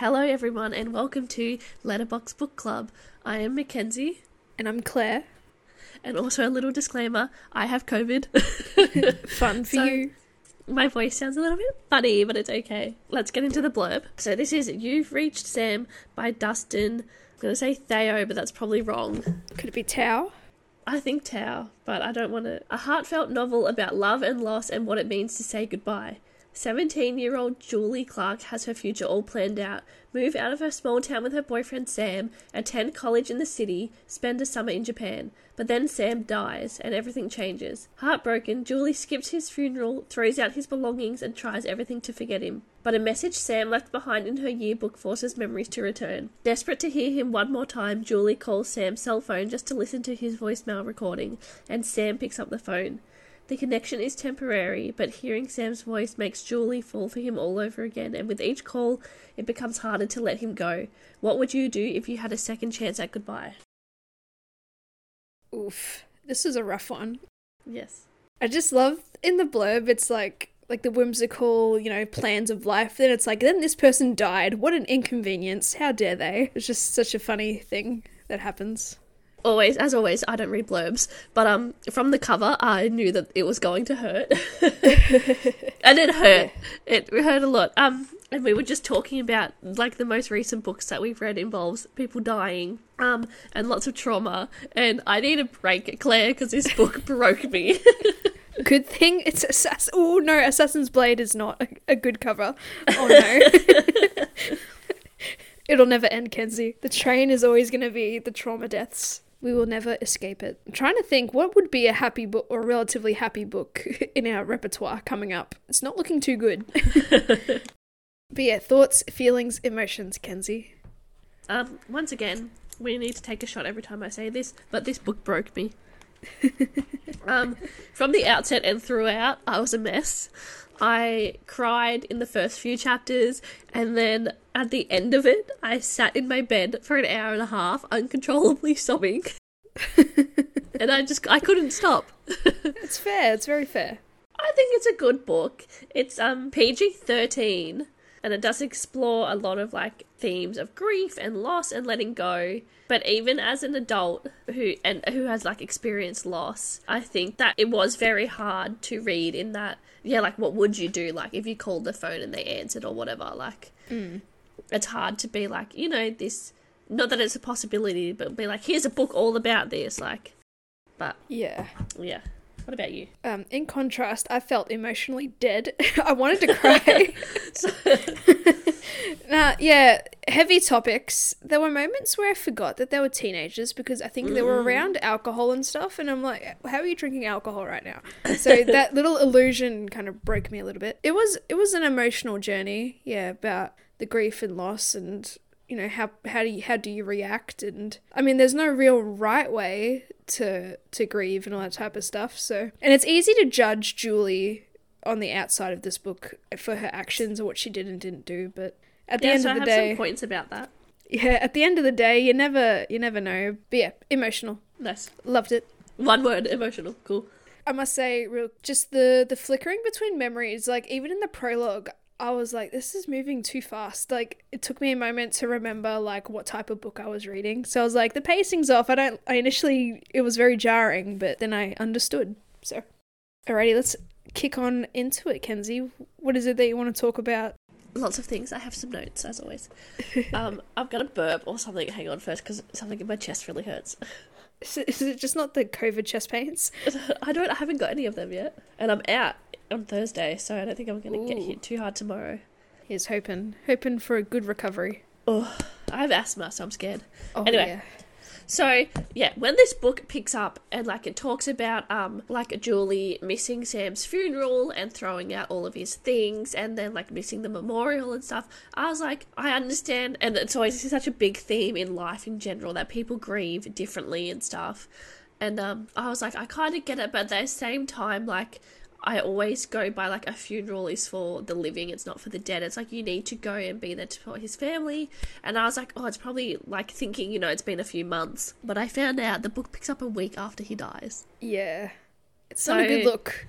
Hello, everyone, and welcome to Letterbox Book Club. I am Mackenzie, And I'm Claire. and also a little disclaimer I have COVID. Fun for So- you. My voice sounds a little bit funny, but it's okay. Let's get into the blurb. So, this is You've Reached Sam by Dustin. I'm going to say Theo, but that's probably wrong. Could it be Tao? I think Tao, but I don't want to. A heartfelt novel about love and loss and what it means to say goodbye. 17 year old Julie Clark has her future all planned out. Move out of her small town with her boyfriend Sam, attend college in the city, spend a summer in Japan. But then Sam dies and everything changes. Heartbroken, Julie skips his funeral, throws out his belongings, and tries everything to forget him. But a message Sam left behind in her yearbook forces memories to return. Desperate to hear him one more time, Julie calls Sam's cell phone just to listen to his voicemail recording, and Sam picks up the phone. The connection is temporary, but hearing Sam's voice makes Julie fall for him all over again, and with each call, it becomes harder to let him go. What would you do if you had a second chance at goodbye? Oof. This is a rough one. Yes. I just love in the blurb, it's like like the whimsical, you know, plans of life. Then it's like, then this person died. What an inconvenience. How dare they? It's just such a funny thing that happens. Always, as always, I don't read blurbs, but um, from the cover, I knew that it was going to hurt, and it hurt. It hurt a lot. Um, and we were just talking about like the most recent books that we've read involves people dying, um, and lots of trauma. And I need a break, Claire, because this book broke me. Good thing it's Assass. Oh no, Assassin's Blade is not a, a good cover. Oh no. It'll never end, Kenzie. The train is always going to be the trauma deaths. We will never escape it. I'm trying to think what would be a happy book or a relatively happy book in our repertoire coming up. It's not looking too good. but yeah, thoughts, feelings, emotions, Kenzie. um, once again, we need to take a shot every time I say this, but this book broke me. um, from the outset and throughout, I was a mess. I cried in the first few chapters, and then at the end of it, I sat in my bed for an hour and a half, uncontrollably sobbing. and I just I couldn't stop. It's fair. It's very fair. I think it's a good book. It's um PG thirteen, and it does explore a lot of like themes of grief and loss and letting go. But even as an adult who and who has like experienced loss, I think that it was very hard to read. In that, yeah, like what would you do? Like if you called the phone and they answered or whatever. Like mm. it's hard to be like you know this. Not that it's a possibility, but be like, here's a book all about this. Like, but Yeah. yeah. What about you? Um, in contrast, I felt emotionally dead. I wanted to cry. Nah, yeah, heavy topics. There were moments where I forgot that they were teenagers because I think they were around alcohol and stuff, and I'm like, how are you drinking alcohol right now? So that little illusion kind of broke me a little bit. It was it was an emotional journey, yeah, about the grief and loss and you know how how do you how do you react and I mean there's no real right way to to grieve and all that type of stuff. So and it's easy to judge Julie on the outside of this book for her actions or what she did and didn't do, but at the Yeah, end so of the have day, some points about that. yeah, at the end of the day, you never you never know. But yeah, emotional. Nice. Loved it. One word, emotional. Cool. I must say, real just the the flickering between memories. Like even in the prologue, I was like, this is moving too fast. Like it took me a moment to remember like what type of book I was reading. So I was like, the pacing's off. I don't. I initially it was very jarring, but then I understood. So, alrighty, let's kick on into it, Kenzie. What is it that you want to talk about? Lots of things. I have some notes, as always. um, I've got a burp or something. Hang on first, because something in my chest really hurts. Is it, is it just not the COVID chest pains? I don't. I haven't got any of them yet, and I'm out on Thursday, so I don't think I'm going to get hit too hard tomorrow. Here's hoping, hoping for a good recovery. Oh, I have asthma, so I'm scared. Oh, Anyway. yeah. So yeah, when this book picks up and like it talks about um like Julie missing Sam's funeral and throwing out all of his things and then like missing the memorial and stuff, I was like, I understand, and it's always such a big theme in life in general that people grieve differently and stuff, and um I was like, I kind of get it, but at the same time, like. I always go by like a funeral is for the living, it's not for the dead. It's like you need to go and be there for his family. And I was like, oh, it's probably like thinking, you know, it's been a few months. But I found out the book picks up a week after he dies. Yeah. It's not a good So- look.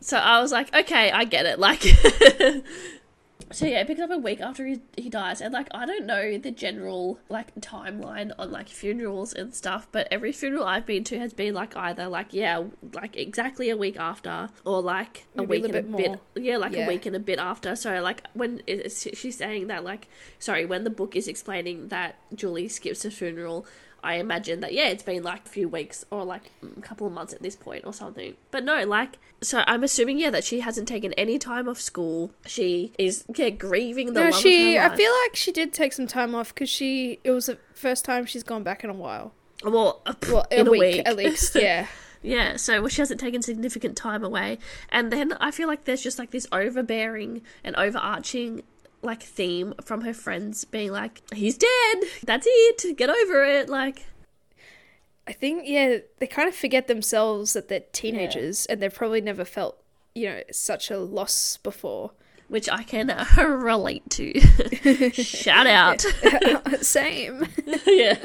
So I was like, okay, I get it. Like, So yeah, it picks up a week after he, he dies, and like I don't know the general like timeline on like funerals and stuff, but every funeral I've been to has been like either like yeah, like exactly a week after, or like a Maybe a week little and a bit bit, more. yeah, like Yeah. a week and a bit after. So like when she's saying that like sorry when the book is explaining that Julie skips a funeral. I imagine that yeah, it's been like a few weeks or like a couple of months at this point or something. But no, like so I'm assuming yeah that she hasn't taken any time off school. She is yeah grieving the No, she. of her I feel like she did take some time off because she. It was the first time she's gone back in a while. well, uh, Well, in a, a week, week at least. Yeah. Yeah, so well, she hasn't taken significant time away. And then I feel like there's just like this overbearing and overarching like theme from her friends being like, he's dead. That's it. Get over it. Like, I think yeah, they kind of forget themselves that they're teenagers and they've probably never felt you know such a loss before. which I can uh, relate to. Shout out. Same. yeah.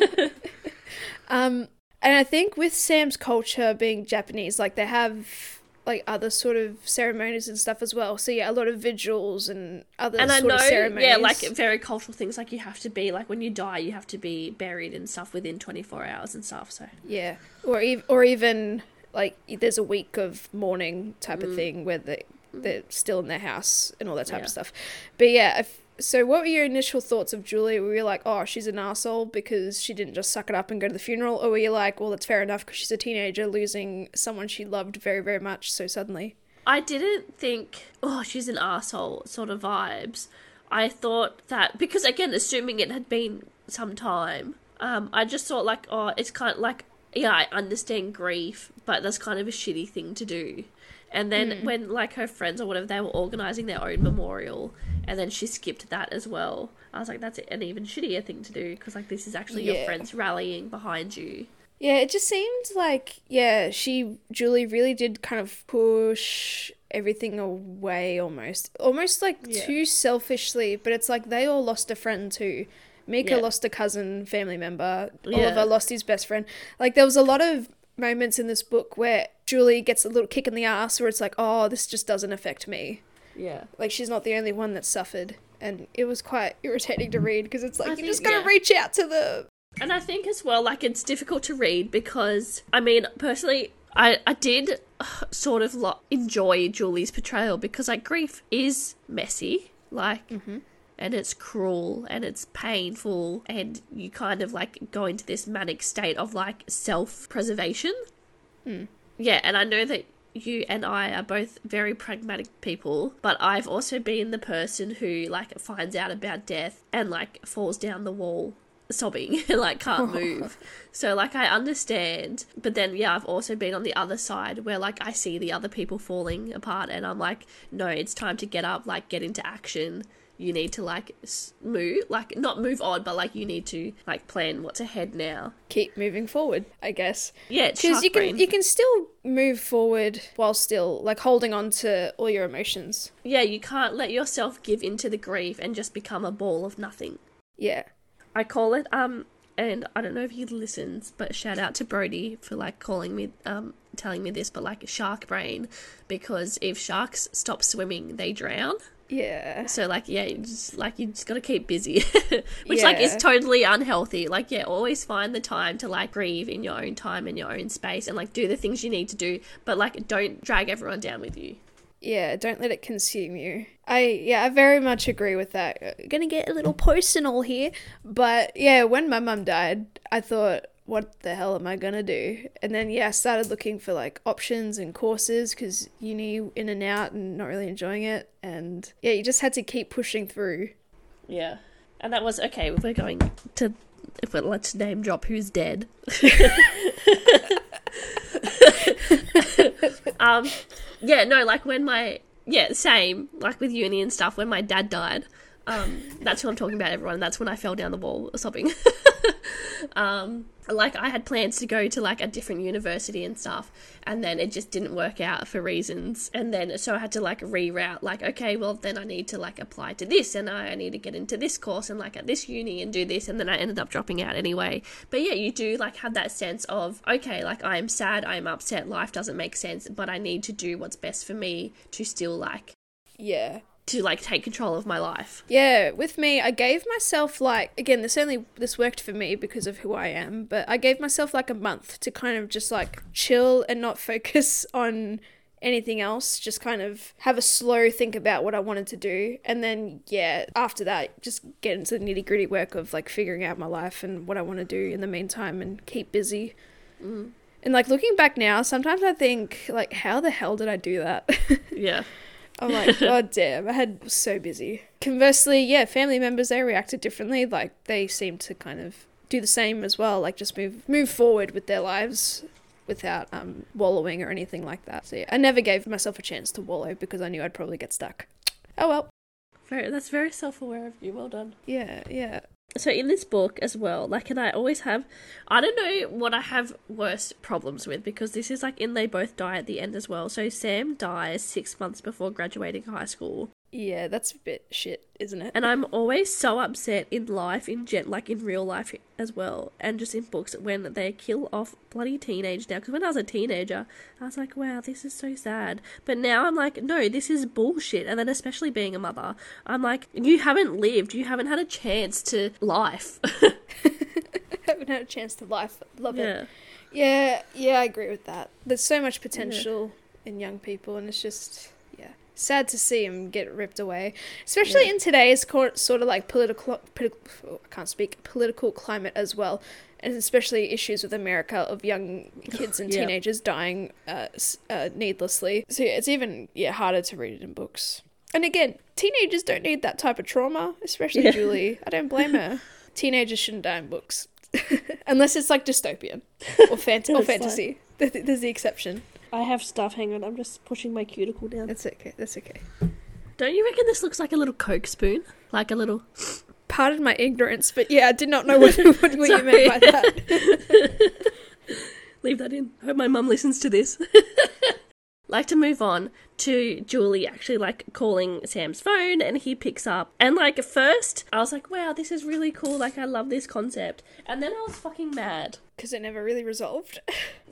Um, and I think with Sam's culture being Japanese, like they have like other sort of ceremonies and stuff as well. So yeah, a lot of vigils and other And I know, of ceremonies. yeah, like very cultural things. Like you have to be like when you die, you have to be buried and stuff within 24 hours and stuff. So yeah, or ev- or even like there's a week of mourning type Mm. of thing where they they're still in their house and all that type Yeah. of stuff. But yeah, if, so what were your initial thoughts of Julie? Were you like, oh, she's an asshole because she didn't just suck it up and go to the funeral, or were you like, well, that's fair enough because she's a teenager losing someone she loved very very much so suddenly? I didn't think, oh, she's an asshole sort of vibes. I thought that because again, assuming it had been some time, um, I just thought like, oh, it's kind of like, yeah, I understand grief, but that's kind of a shitty thing to do. And then mm. when like her friends or whatever, they were organizing their own memorial, and then she skipped that as well. I was like, that's an even shittier thing to do because like this is actually your friends rallying behind you. Yeah, it just seemed like yeah, she Julie really did kind of push everything away almost. Almost like Yeah. too selfishly, but it's like they all lost a friend too. Mika Yeah. lost a cousin, family member. Yeah. Oliver lost his best friend. Like there was a lot of moments in this book where Julie gets a little kick in the ass where it's like, "Oh, this just doesn't affect me." Yeah. Like she's not the only one that suffered. And it was quite irritating to read because it's like I you just gotta yeah. reach out to the And I think as well, like it's difficult to read because I mean, personally, I I did sort of lo- enjoy Julie's portrayal because like grief is messy, like, mm-hmm. And it's cruel and it's painful, and you kind of like go into this manic state of like self preservation. Hmm. Yeah, and I know that you and I are both very pragmatic people, but I've also been the person who like finds out about death and like falls down the wall sobbing and like can't move. So like I understand, but then yeah, I've also been on the other side where like I see the other people falling apart and I'm like, no, it's time to get up, like get into action. You need to like move, like not move on, but like you need to like plan what's ahead now. keep moving forward, I guess. Yeah, because you can you can still move forward while still like holding on to all your emotions. Yeah, you can't let yourself give into the grief and just become a ball of nothing. Yeah, I call it um and I don't know if he listens, but shout out to Brody for like calling me um telling me this, but like shark brain because if sharks stop swimming, they drown. Yeah, So like yeah, you just like you just got to keep busy. Which like is totally unhealthy. Like yeah, always find the time to like grieve in your own time in your own space and like do the things you need to do, but like don't drag everyone down with you. yeah. Don't let it consume you. I yeah, I very much agree with that. Uh, Gonna get a little personal here, but yeah, when my mum died, I thought. What the hell am I gonna do? And then yeah, I started looking for like options and courses because uni in and out and not really enjoying it. And yeah, you just had to keep pushing through. Yeah. And that was okay, we're going to if we're let's name drop who's dead. um yeah, no, like when my yeah, same, like with uni and stuff, when my dad died. Um, that's what I'm talking about, everyone. That's when I fell down the wall sobbing. um, like I had plans to go to like a different university and stuff, and then it just didn't work out for reasons. And then so I had to like reroute. Like, okay, well then I need to like apply to this, and I, need to get into this course and like at this uni and do this, and then I ended up dropping out anyway. But yeah, you do like have that sense of okay, like I am sad, I am upset, life doesn't make sense, but I need to do what's best for me to still like Yeah. To like take control of my life. Yeah, with me, I gave myself like again, this only this worked for me because of who I am, but I gave myself like a month to kind of just like chill and not focus on anything else, just kind of have a slow think about what I wanted to do. And then, yeah, after that, just get into the nitty gritty work of like figuring out my life and what I want to do in the meantime and keep busy. Mm. And like looking back now, sometimes I think, like, how the hell did I do that? Yeah. I'm like, God damn, I had was so busy. Conversely, yeah, family members they reacted differently. Like they seemed to kind of do the same as well, like just move move forward with their lives without um wallowing or anything like that. So yeah, I never gave myself a chance to wallow because I knew I'd probably get stuck. Oh well. Very, that's very self aware of you. Well done. Yeah, yeah. So in this book as well, like, and I always have, I don't know what I have worse problems with because this is like in they both die at the end as well. So Sam dies six months before graduating high school, Yeah, that's a bit shit, isn't it? and I'm always so upset in life, in gen, like in real life as well, and just in books when they kill off bloody teenage now. Because when I was a teenager, I was like, wow, this is so sad. But now I'm like, no, this is bullshit. And then especially being a mother, I'm like, you haven't lived, you haven't had a chance to life. haven't had a chance to life. Love it. yeah. Yeah, yeah, I agree with that. There's so much potential in young people, and it's just yeah, sad to see them get ripped away, especially Yeah. in today's sort of like political, political I can't speak political climate as well, and especially issues with America of young kids and Yeah. teenagers dying uh, uh, needlessly. So yeah, it's even yeah harder to read it in books. And again, teenagers don't need that type of trauma, especially. Julie. I don't blame her. Teenagers shouldn't die in books. Unless it's like dystopian or, or fantasy. Th- th- There's the exception. I have stuff. Hang on, I'm just pushing my cuticle down. That's okay. That's okay. Don't you reckon this looks like a little Coke spoon? Like a little. Pardon my ignorance, but yeah, I did not know what, what, what you meant by that. Leave that in. I hope my mum listens to this. like to move on to Julie actually like calling Sam's phone and he picks up. And like at first, I was like, wow, this is really cool. Like, I love this concept. And then I was fucking mad. Because it never really resolved.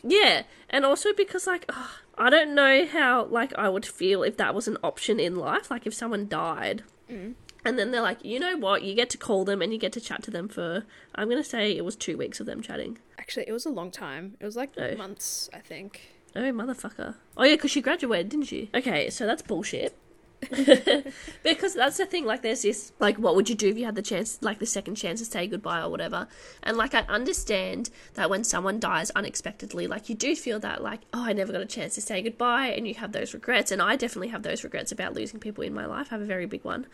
Yeah, and also because like ugh, I don't know how like I would feel if that was an option in life. Like if someone died, mm. and then they're like, you know what, you get to call them and you get to chat to them for. I'm gonna say it was two weeks of them chatting. Actually, it was a long time. It was like Oh. months, I think. Oh motherfucker! Oh yeah, because she graduated, didn't she? Okay, so that's bullshit. because that's the thing like there's this like what would you do if you had the chance like the second chance to say goodbye or whatever? And like i understand that when someone dies unexpectedly like you do feel that like oh i never got a chance to say goodbye and you have those regrets and i definitely have those regrets about losing people in my life. I have a very big one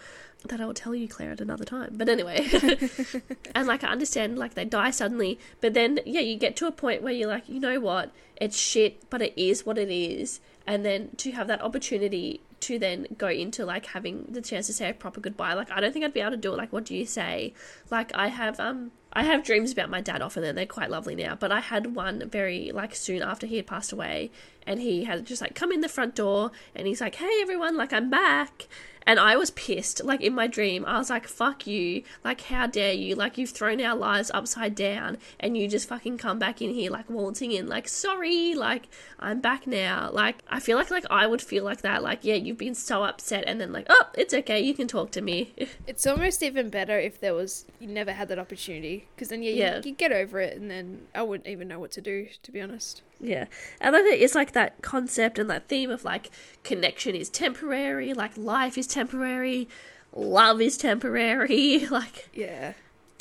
that i will tell you claire at another time. But anyway and like i understand like they die suddenly but then yeah you get to a point where you're like you know what? It's shit but it is what it is. And then to have that opportunity to then go into like having the chance to say a proper goodbye. Like i don't think i'd be able to do it. Like what do you say? Like i have um i have dreams about my dad often and they're quite lovely now but i had one very like soon after he had passed away and he had just like come in the front door and he's like hey everyone like i'm back and I was pissed. Like in my dream, I was like, fuck you. Like, how dare you? Like, you've thrown our lives upside down and you just fucking come back in here, like, waltzing in, like, sorry, like, I'm back now. Like, I feel like, like, I would feel like that. Like, yeah, you've been so upset and then, like, oh, it's okay, you can talk to me. It's almost even better if there was you never had that opportunity because then yeah, you, Yeah. you get over it and then I wouldn't even know what to do to be honest. Yeah. And I think it's like that concept and that theme of like connection is temporary, like life is temporary, love is temporary. Like, Yeah.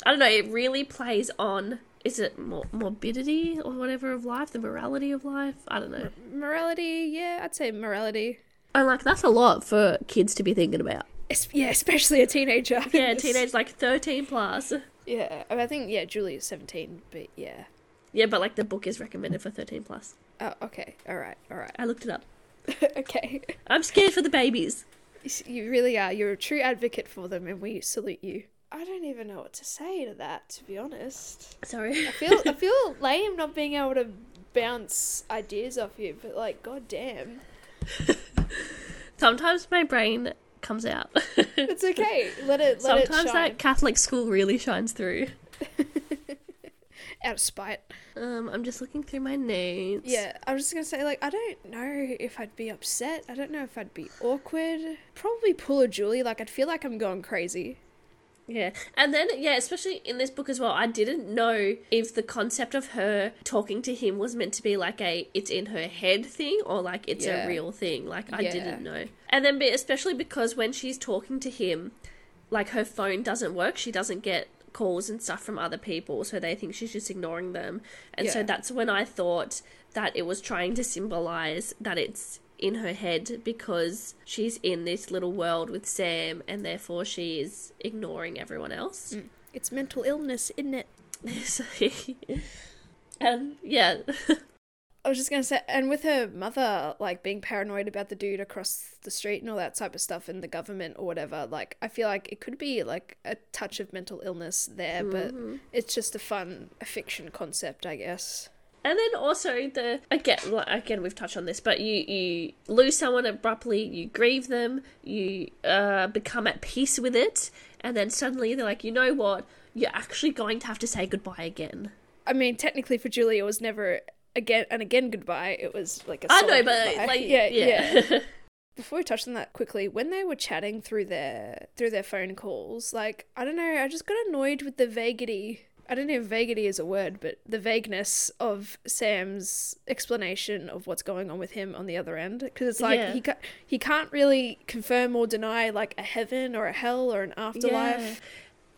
I don't know, it really plays on is it mor- morbidity or whatever of life, the morality of life? I don't know. Morality, yeah, I'd say morality. And like that's a lot for kids to be thinking about. Yeah, especially a teenager. Yeah, teenage like 13 plus. Yeah, I, mean, I think yeah, Julie is seventeen, but yeah. Yeah, but like the book is recommended for 13 plus. Oh, okay, all right, all right, I looked it up. okay. I'm scared for the babies. You- You really are. You're a true advocate for them, and we salute you. I don't even know what to say to that, to be honest. Sorry. I feel I feel lame not being able to bounce ideas off you, but like, goddamn, Sometimes my brain comes out. it's okay. Let it let Sometimes it that Catholic school really shines through. out of spite. Um, I'm just looking through my notes. Yeah, I was just gonna say, like, I don't know if I'd be upset. I don't know if I'd be awkward. Probably pull a Julie. Like, I'd feel like I'm going crazy. Yeah. And then, yeah, especially in this book as well, I didn't know if the concept of her talking to him was meant to be like a it's in her head thing or like it's Yeah. a real thing. Like, I Yeah. didn't know. And then, be- especially because when she's talking to him, like her phone doesn't work, she doesn't get calls and stuff from other people, so they think she's just ignoring them. And so that's when I thought that it was trying to symbolize that it's in her head because she's in this little world with Sam and therefore she is ignoring everyone else. Mm. It's mental illness, isn't it? And yeah, I was just gonna say, and with her mother, like being paranoid about the dude across the street and all that type of stuff, and the government or whatever, like I feel like it could be like a touch of mental illness there, but it's just a fun a fiction concept, I guess. and then also the again, again we've touched on this, but you you lose someone abruptly, you grieve them, you uh, become at peace with it, and then suddenly they're like, you know what, you're actually going to have to say goodbye again. I mean, technically for Julia, it was never again and again goodbye. It was like a I know, but goodbye. like, yeah, yeah. yeah. Before we touch on that quickly, when they were chatting through their through their phone calls, like I don't know, I just got annoyed with the vaguity. I don't know if vaguity is a word, but the vagueness of Sam's explanation of what's going on with him on the other end, because it's like Yeah. he ca- he can't really confirm or deny like a heaven or a hell or an afterlife. Yeah.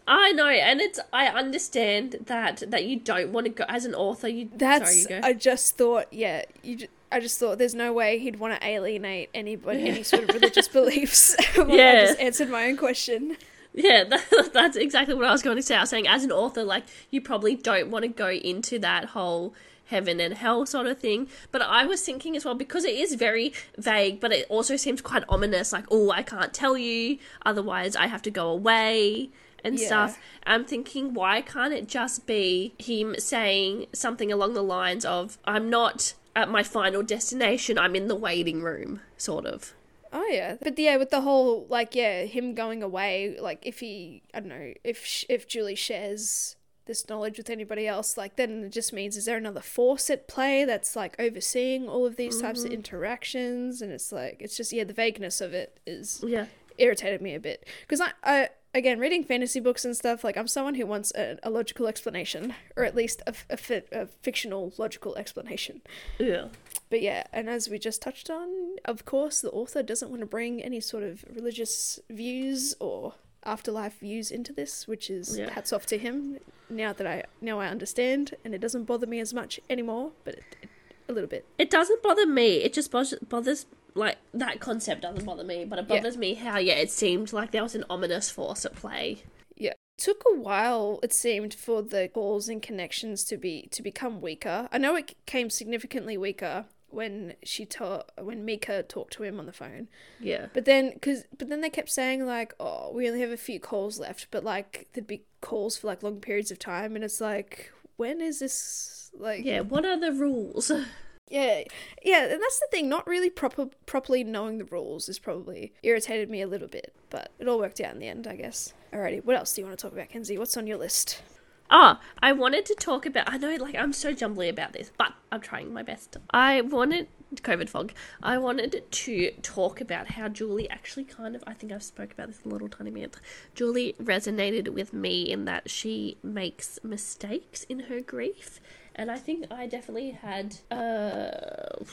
I know, and it's I understand that that you don't want to go as an author. You That's sorry, you go. I just thought, yeah, you. Ju- I just thought there's no way he'd want to alienate anybody, any sort of religious beliefs. well, I Yeah. just answered my own question. Yeah, that, that's exactly what I was going to say. I was saying, as an author, like, you probably don't want to go into that whole heaven and hell sort of thing. But I was thinking as well, because it is very vague, but it also seems quite ominous, like, oh, I can't tell you, otherwise I have to go away and Yeah. stuff. I'm thinking, why can't it just be him saying something along the lines of, I'm not at my final destination, I'm in the waiting room, sort of. Oh yeah, but yeah, with the whole like yeah, him going away, like if he, I don't know, if if Julie shares this knowledge with anybody else, like then it just means is there another force at play that's like overseeing all of these types of mm-hmm. interactions, and it's like it's just yeah, the vagueness of it is Yeah. irritated me a bit because I, I again reading fantasy books and stuff like i'm someone who wants a, a logical explanation or at least a, a fi- a fictional logical explanation Yeah. but yeah and as we just touched on of course the author doesn't want to bring any sort of religious views or afterlife views into this which is Yeah. hats off to him now that i now i understand and it doesn't bother me as much anymore but it, it, a little bit It doesn't bother me. It just bothers, bothers like that concept doesn't bother me, but it Yeah. bothers me how yeah, it seemed like there was an ominous force at play. Yeah. Took a while, it seemed, for the calls and connections to be to become weaker. I know it came significantly weaker when she ta- when Mika talked to him on the phone. Yeah. But then cuz but then they kept saying like, "Oh, we only have a few calls left." But like there'd be calls for like long periods of time and it's like, when is this like Yeah, what are the rules? yeah, yeah, and that's the thing. Not really proper properly knowing the rules is probably irritated me a little bit, but it all worked out in the end, I guess. Alrighty, what else do you want to talk about, Kenzie? What's on your list? Ah, I wanted to talk about. I know, like, I'm so jumbly about this, but I'm trying my best. I wanted COVID fog. I wanted to talk about how Julie actually kind of. I think I've spoke about this a little tiny bit. Julie resonated with me in that she makes mistakes in her grief, and I think I definitely had a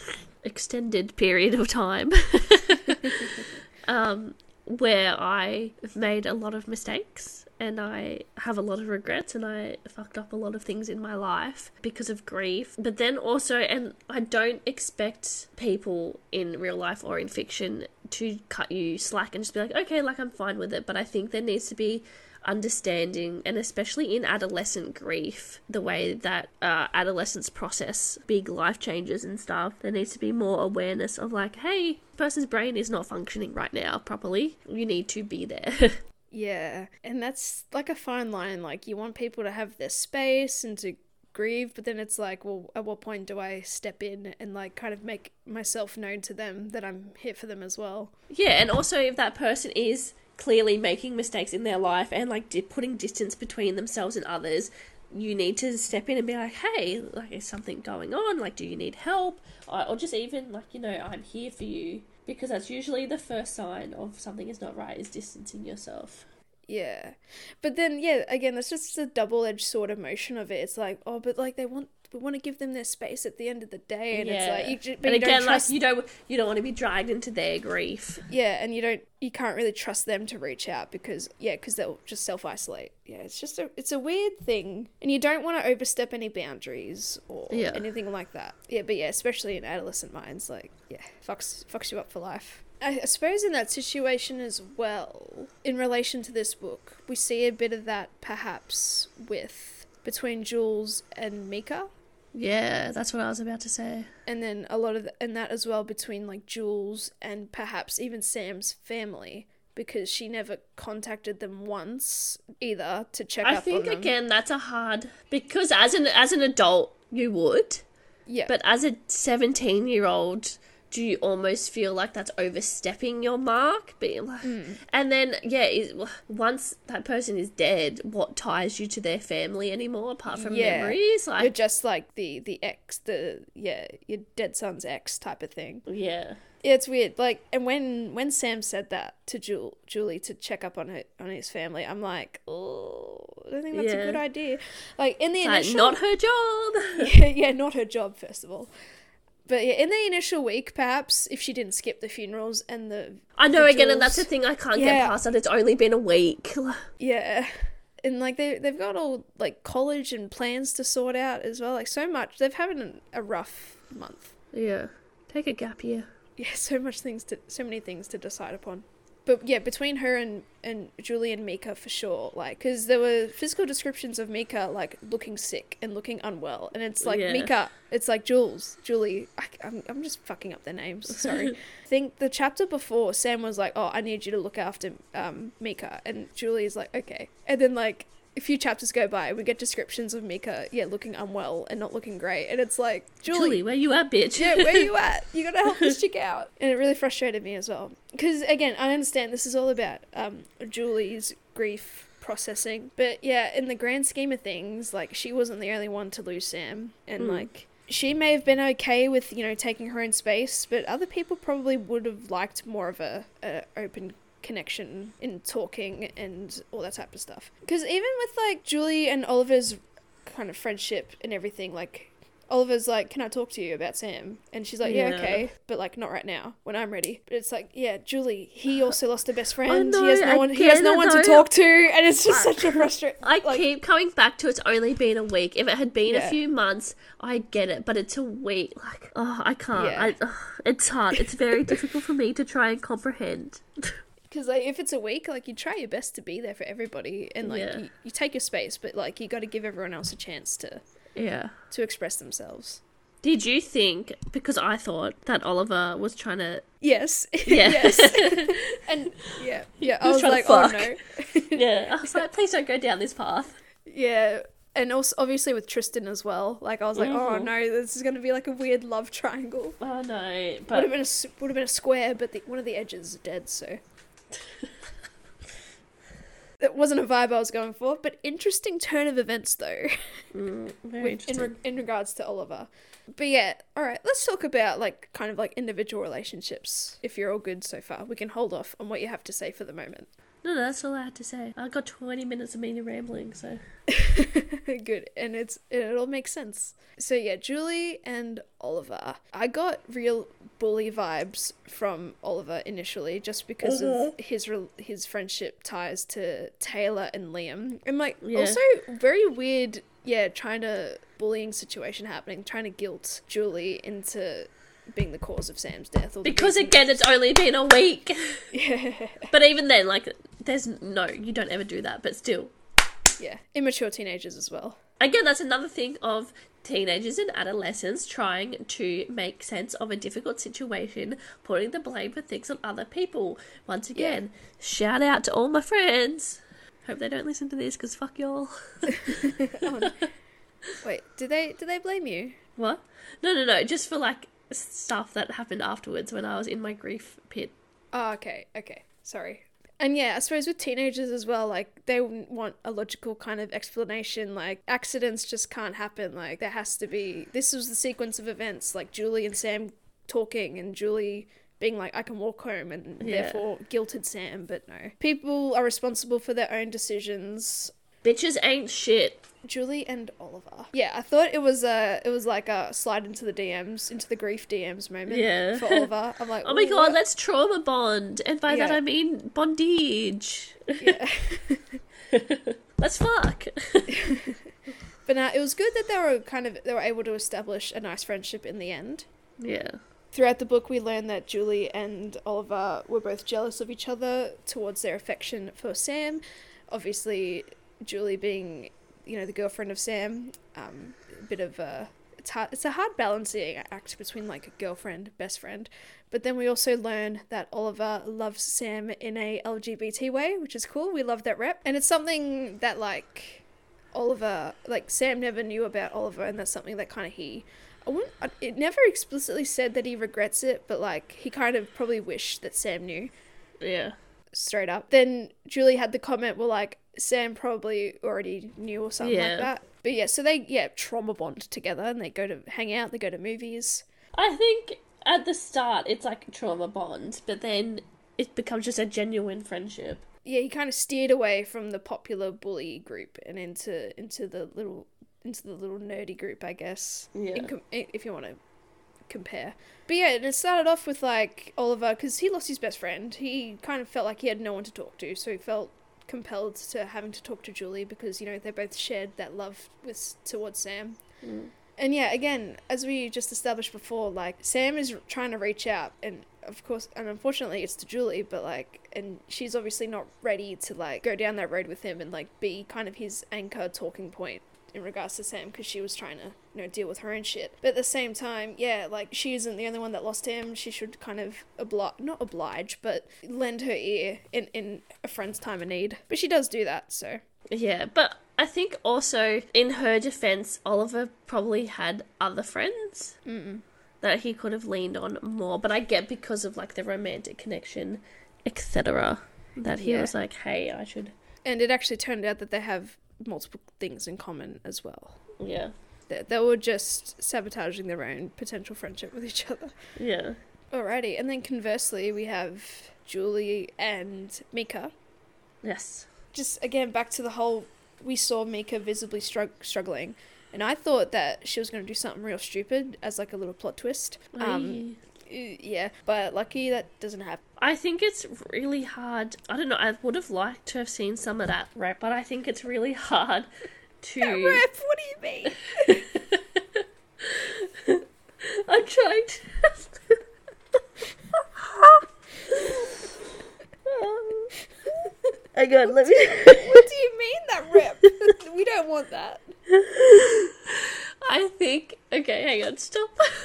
extended period of time. um, where I made a lot of mistakes and I have a lot of regrets and I fucked up a lot of things in my life because of grief. But then also, and I don't expect people in real life or in fiction to cut you slack and just be like, okay, like I'm fine with it. But I think there needs to be understanding and especially in adolescent grief the way that uh, adolescents process big life changes and stuff there needs to be more awareness of like hey person's brain is not functioning right now properly you need to be there Yeah, and that's like a fine line. Like you want people to have their space and to grieve, but then it's like, well, at what point do I step in and like kind of make myself known to them that I'm here for them as well? yeah and also if that person is clearly making mistakes in their life and like di- putting distance between themselves and others you need to step in and be like, hey, like, is something going on? Like, do you need help? Or, or just even, like, you know, I'm here for you. Because that's usually the first sign of something is not right, is distancing yourself. Yeah. But then yeah, again, that's just a double edged sword emotion of it. It's like, oh, but like they want we want to give them their space at the end of the day and it's like you ju- but and you again, don't trust like, you don't you don't want to be dragged into their grief. yeah, and you don't you can't really trust them to reach out because yeah, because they'll just self isolate. Yeah, it's just a it's a weird thing, and you don't want to overstep any boundaries or Yeah. anything like that. Yeah, but yeah, especially in adolescent minds, like yeah, fucks fucks you up for life. I suppose in that situation as well, in relation to this book, we see a bit of that perhaps with between Jules and Mika Yeah, that's what I was about to say. and then a lot of the, and that as well between like Jules and perhaps even Sam's family because she never contacted them once either to check I up think on them. again that's a hard because as an as an adult you would, yeah, but as a seventeen year old, do you almost feel like that's overstepping your mark? Being like, Hmm. and then yeah, is, once that person is dead, what ties you to their family anymore apart from Yeah. memories? you're just like the the ex, the yeah, your dead son's ex type of thing. yeah, Yeah, it's weird. Like, and when when Sam said that to Jul- Julie to check up on her on his family, I'm like, oh, I don't think that's Yeah. a good idea. Like in the like initial, not her job. yeah, yeah, not her job, first of all. But yeah, in the initial week, perhaps if she didn't skip the funerals and the I know again, and that's the thing I can't Yeah. get past that it's only been a week. yeah, and like they they've got all like college and plans to sort out as well. Like so much, they've had an, a rough month. yeah, take a gap year. Yeah, so much things to so many things to decide upon. But yeah, between her and and Julie and Mika for sure, like because there were physical descriptions of Mika like looking sick and looking unwell, and it's like Yeah. Mika, it's like Jules, Julie. I, I'm I'm just fucking up their names. Sorry. I think the chapter before Sam was like, "Oh, I need you to look after um Mika," and Julie is like, "Okay," and then like. A few chapters go by, we get descriptions of Mika, yeah, looking unwell and not looking great, and it's like Julie, where you at, bitch? yeah, where you at? You gotta help this chick out. And it really frustrated me as well. Because, again, I understand this is all about um, Julie's grief processing. But yeah, in the grand scheme of things, like, she wasn't the only one to lose Sam. And, Mm. like, she may have been okay with, you know, taking her own space, but other people probably would have liked more of a, a open connection in talking and all that type of stuff. Because even with, like, Julie and Oliver's kind of friendship and everything, like, Oliver's like, "Can I talk to you about Sam?" And she's like, "Yeah, Yeah. okay, but like not right now. When I'm ready." But it's like, yeah, Julie, he also lost a best friend. know, he has no one. He has no one to talk to, and it's just such a frustrating. I like, keep coming back to it's only been a week. If it had been Yeah. a few months, I get it, but it's a week. Like, oh, I can't. Yeah. I, ugh, it's hard. It's very difficult for me to try and comprehend. Because like if it's a week, like you try your best to be there for everybody, and like Yeah. you, you take your space, but like you got to give everyone else a chance to Yeah. to express themselves. Did you think, because I thought that Oliver was trying to. Yes. Yeah. yes. and yeah, yeah. I was was like, oh no. Yeah. I was like, please don't go down this path. Yeah. And also, obviously, with Tristan as well. Like, I was like, oh Mhm. no, this is going to be like a weird love triangle. Oh, no. Would have been a would have been a square, but the, one of the edges is dead. So it wasn't a vibe I was going for. But interesting turn of events though, Mm, very with, in re- in regards to Oliver. But yeah, all right. Let's talk about like kind of like individual relationships. If you're all good so far, we can hold off on what you have to say for the moment. No, no, that's all I had to say. I got 20 minutes of me rambling, so. Good, and it's it all makes sense. So yeah, Julie and Oliver. I got real bully vibes from Oliver initially, just because of mm-hmm. his re- his friendship ties to Taylor and Liam, and like Yeah. also very weird. Yeah, trying to bullying situation happening, trying to guilt Julie into being the cause of Sam's death. Or Because again, it's only been a week. yeah, But even then, like, there's no, you don't ever do that. But still, yeah, immature teenagers as well. again, that's another thing of teenagers and adolescents trying to make sense of a difficult situation, putting the blame for things on other people. Once again, shout out to all my friends. Hope they don't listen to this because fuck y'all. Wait, do they do they blame you? What? No, no, no. Just for like stuff that happened afterwards when I was in my grief pit. Oh, okay, okay. Sorry. And yeah, I suppose with teenagers as well, like they want a logical kind of explanation. Like accidents just can't happen. Like there has to be. This was the sequence of events. Like Julie and Sam talking, and Julie being like, "I can walk home," and Yeah. therefore guilted Sam. But no, people are responsible for their own decisions. Bitches ain't shit. Julie and Oliver. Yeah, I thought it was a it was like a slide into the DMs, into the grief DMs moment. Yeah. For Oliver, I'm like, Oh my god, what?" let's trauma bond. And by that I mean bondage. Yeah. Let's fuck. but now it was good that they were kind of they were able to establish a nice friendship in the end. yeah. Throughout the book, we learn that Julie and Oliver were both jealous of each other towards their affection for Sam. Obviously, Julie being, you know, the girlfriend of Sam, um, a bit of a it's hard. It's a hard balancing act between like a girlfriend, best friend. But then we also learn that Oliver loves Sam in a LGBT way, which is cool. We love that rep, and it's something that like Oliver, like Sam, never knew about Oliver, and that's something that kind of he. I wouldn't, it never explicitly said that he regrets it, but like he kind of probably wished that Sam knew Yeah. Straight up. Then Julie had the comment, well, like Sam probably already knew or something Yeah. like that. But yeah, so they yeah trauma bond together and they go to hang out, they go to movies. I think at the start it's like trauma bond, but then it becomes just a genuine friendship. Yeah, he kind of steered away from the popular bully group and into into the little into the little nerdy group, I guess. Yeah. in com- if you want to compare. But yeah, and it started off with like Oliver because he lost his best friend. He kind of felt like he had no one to talk to, so he felt compelled to having to talk to Julie because you know they both shared that love with towards Sam. Mm. And yeah, again, as we just established before, like Sam is trying to reach out, and of course, and unfortunately, it's to Julie, but like, and she's obviously not ready to like go down that road with him and like be kind of his anchor talking point in regards to Sam because she was trying to you know deal with her own shit. But at the same time, yeah, like she isn't the only one that lost him. She should kind of oblige, not oblige, but lend her ear in in a friend's time of need. But she does do that, so Yeah, but I think also in her defense, Oliver probably had other friends that he could have leaned on more. But I get because of like the romantic connection, etc. That he Yeah. was like, "Hey, I should." and it actually turned out that they have multiple things in common as well. Yeah, They, they were just sabotaging their own potential friendship with each other. yeah, Alrighty, and then conversely, we have Julie and Mika. yes, Just again, back to the whole we saw Mika visibly strugg- struggling, and I thought that she was going to do something real stupid as like a little plot twist. Um, yeah, but lucky that doesn't happen. I think it's really hard. I don't know. I would have liked to have seen some of that rep, but I think it's really hard to. Rep, what do you mean? I'm trying to. Hang on, let me. what do you mean that rep? we don't want that. I think. Okay, hang on, stop.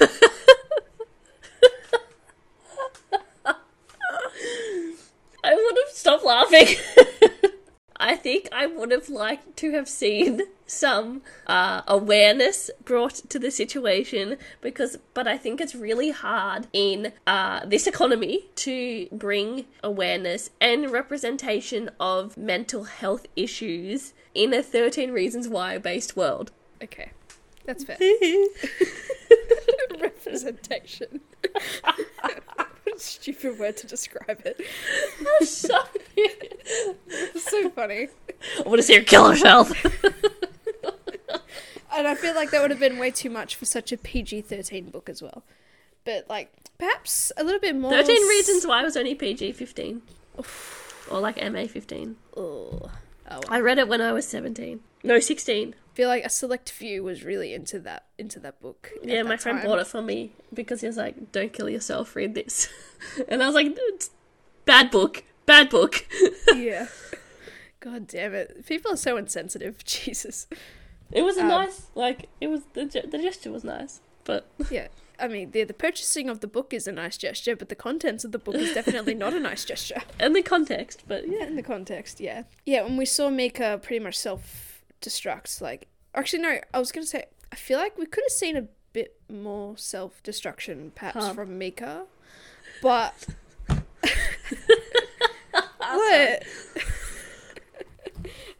I would have laughing. I think I would have liked to have seen some uh, awareness brought to the situation because, but I think it's really hard in uh, this economy to bring awareness and representation of mental health issues in a 13 Reasons Why based world. Okay, that's fair. Representation. stupid word to describe it. Sorry. It's so funny. I want to see her kill herself. And I feel like that would have been way too much for such a PG 13 book as well. But, like, perhaps a little bit more. 13 s- Reasons Why was only PG 15. Or like MA 15. Ugh. Oh. I read it when I was 17. No, 16. I feel like a select few was really into that into that book. Yeah, that my friend time. bought it for me because he was like, don't kill yourself, read this. and I was like, it's bad book. Bad book. yeah. God damn it. People are so insensitive. Jesus. it was a Um, nice, like, it was, the, the gesture was nice. But Yeah. I mean, the, the purchasing of the book is a nice gesture, but the contents of the book is definitely not a nice gesture. in the context, but yeah. Yeah, in the context, yeah. Yeah, when we saw Mika pretty much self destruct, like. Actually, no, I was going to say, I feel like we could have seen a bit more self destruction perhaps Huh. from Mika. But. What?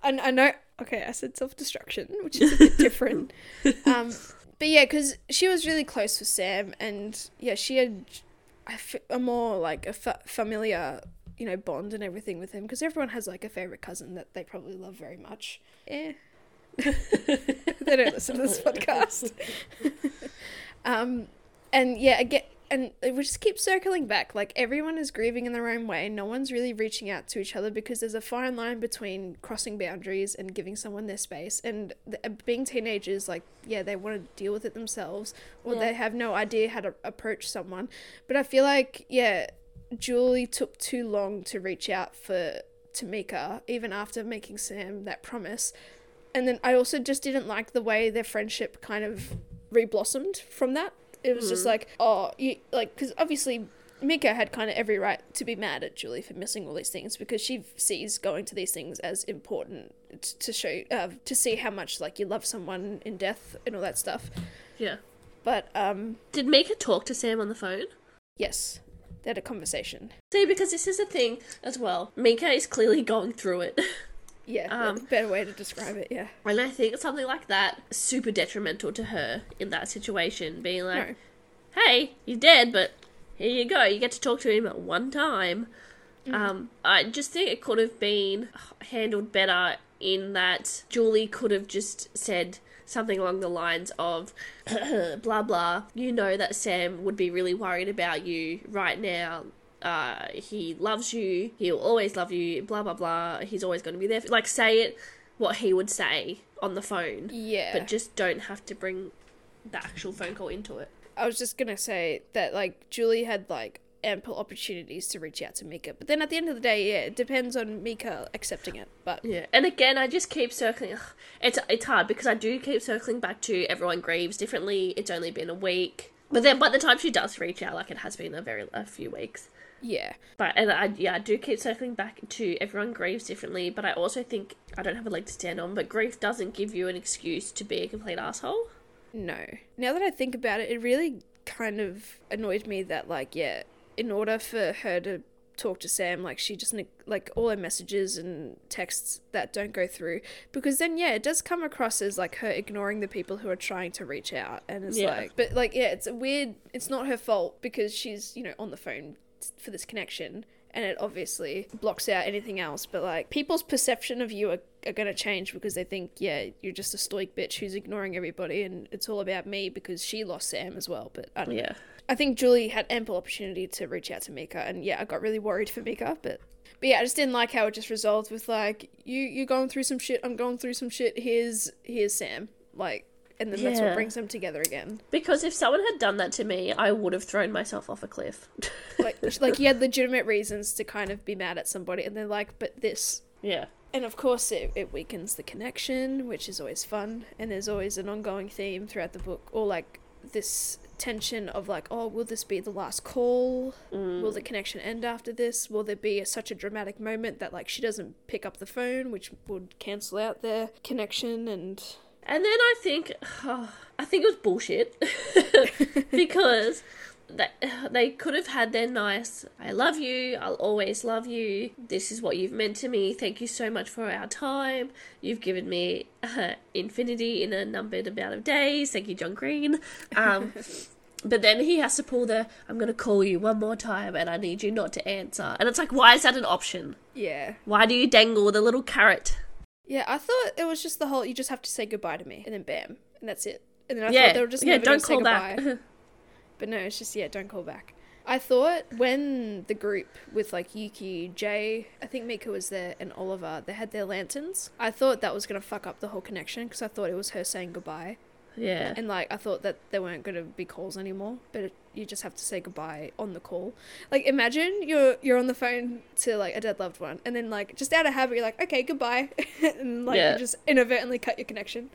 I, I know. Okay, I said self destruction, which is a bit different. Um, but yeah, because she was really close with Sam, and yeah, she had a, f- a more like a fa- familiar, you know, bond and everything with him. Because everyone has like a favorite cousin that they probably love very much. Yeah, they don't listen to this podcast. um, and yeah, again, and we just keep circling back. Like everyone is grieving in their own way. No one's really reaching out to each other because there's a fine line between crossing boundaries and giving someone their space. And the, uh, being teenagers, like yeah, they want to deal with it themselves, or Yeah. they have no idea how to approach someone. But I feel like yeah, Julie took too long to reach out for Tamika, even after making Sam that promise. And then I also just didn't like the way their friendship kind of reblossomed from that. It was just like, oh, you like, because obviously Mika had kind of every right to be mad at Julie for missing all these things because she sees going to these things as important to show, uh, to see how much like you love someone in death and all that stuff. Yeah. But um, Did Mika talk to Sam on the phone? yes, they had a conversation. See, because this is a thing as well. Mika is clearly going through it. Yeah, Um, better way to describe it. Yeah, And I think something like that super detrimental to her in that situation, being like, no, "Hey, you're dead, but here you go. You get to talk to him at one time." Um, I just think it could have been handled better in that Julie could have just said something along the lines of, "Blah blah. You know that Sam would be really worried about you right now." Uh, he loves you. He'll always love you. Blah blah blah. He's always going to be there. Like say it what he would say on the phone, yeah. but just don't have to bring the actual phone call into it. I was just gonna say that like Julie had like ample opportunities to reach out to Mika, but then at the end of the day, yeah, it depends on Mika accepting it. But Yeah, and again, I just keep circling. ugh, It's it's hard because I do keep circling back to everyone grieves differently. It's only been a week, but then by the time she does reach out, like it has been a very a few weeks. Yeah, But and I yeah, I do keep circling back to everyone grieves differently. But I also think I don't have a leg to stand on. But grief doesn't give you an excuse to be a complete asshole. no. Now that I think about it, it really kind of annoyed me that like yeah, in order for her to talk to Sam, like she just like all her messages and texts that don't go through because then yeah, it does come across as like her ignoring the people who are trying to reach out, and it's Yeah. like, but like yeah, it's a weird. It's not her fault because she's you know on the phone for this connection. And it obviously blocks out anything else, but like people's perception of you are, are gonna change because they think, yeah, you're just a stoic bitch who's ignoring everybody, and it's all about me because she lost Sam as well. But I don't know. Yeah, I think Julie had ample opportunity to reach out to Mika, and yeah, I got really worried for Mika, but but yeah, I just didn't like how it just resolved with like you you're going through some shit, I'm going through some shit. Here's here's Sam, like, and then that's what Yeah. brings them together again. because if someone had done that to me, I would have thrown myself off a cliff. Like like you had legitimate reasons to kind of be mad at somebody, and they're like, but this. yeah, And of course, it, it weakens the connection, which is always fun. And there's always an ongoing theme throughout the book, or like this tension of like, oh, will this be the last call? Mm. Will the connection end after this? Will there be a, such a dramatic moment that like she doesn't pick up the phone, which would cancel out their connection? And And then I think, I think it was bullshit because they, they could have had their nice, I love you, I'll always love you, this is what you've meant to me, thank you so much for our time, you've given me uh, infinity in a numbered amount of days, thank you, John Green. Um, but then he has to pull the, I'm going to call you one more time and I need you not to answer. And it's like, why is that an option? yeah, Why do you dangle the little carrot? Yeah, I thought it was just the whole you just have to say goodbye to me, and then bam, and that's it. And then I yeah, thought they were just yeah, don't call goodbye. back. But no, it's just yeah, don't call back. I thought when the group with like Yuki, Jay, I think Mika was there, and Oliver, they had their lanterns. I thought that was gonna fuck up the whole connection because I thought it was her saying goodbye, yeah. and like I thought that there weren't gonna be calls anymore. But it, you just have to say goodbye on the call. Like imagine you're you're on the phone to like a dead loved one, and then like just out of habit you're like okay goodbye, and like Yeah. you just inadvertently cut your connection.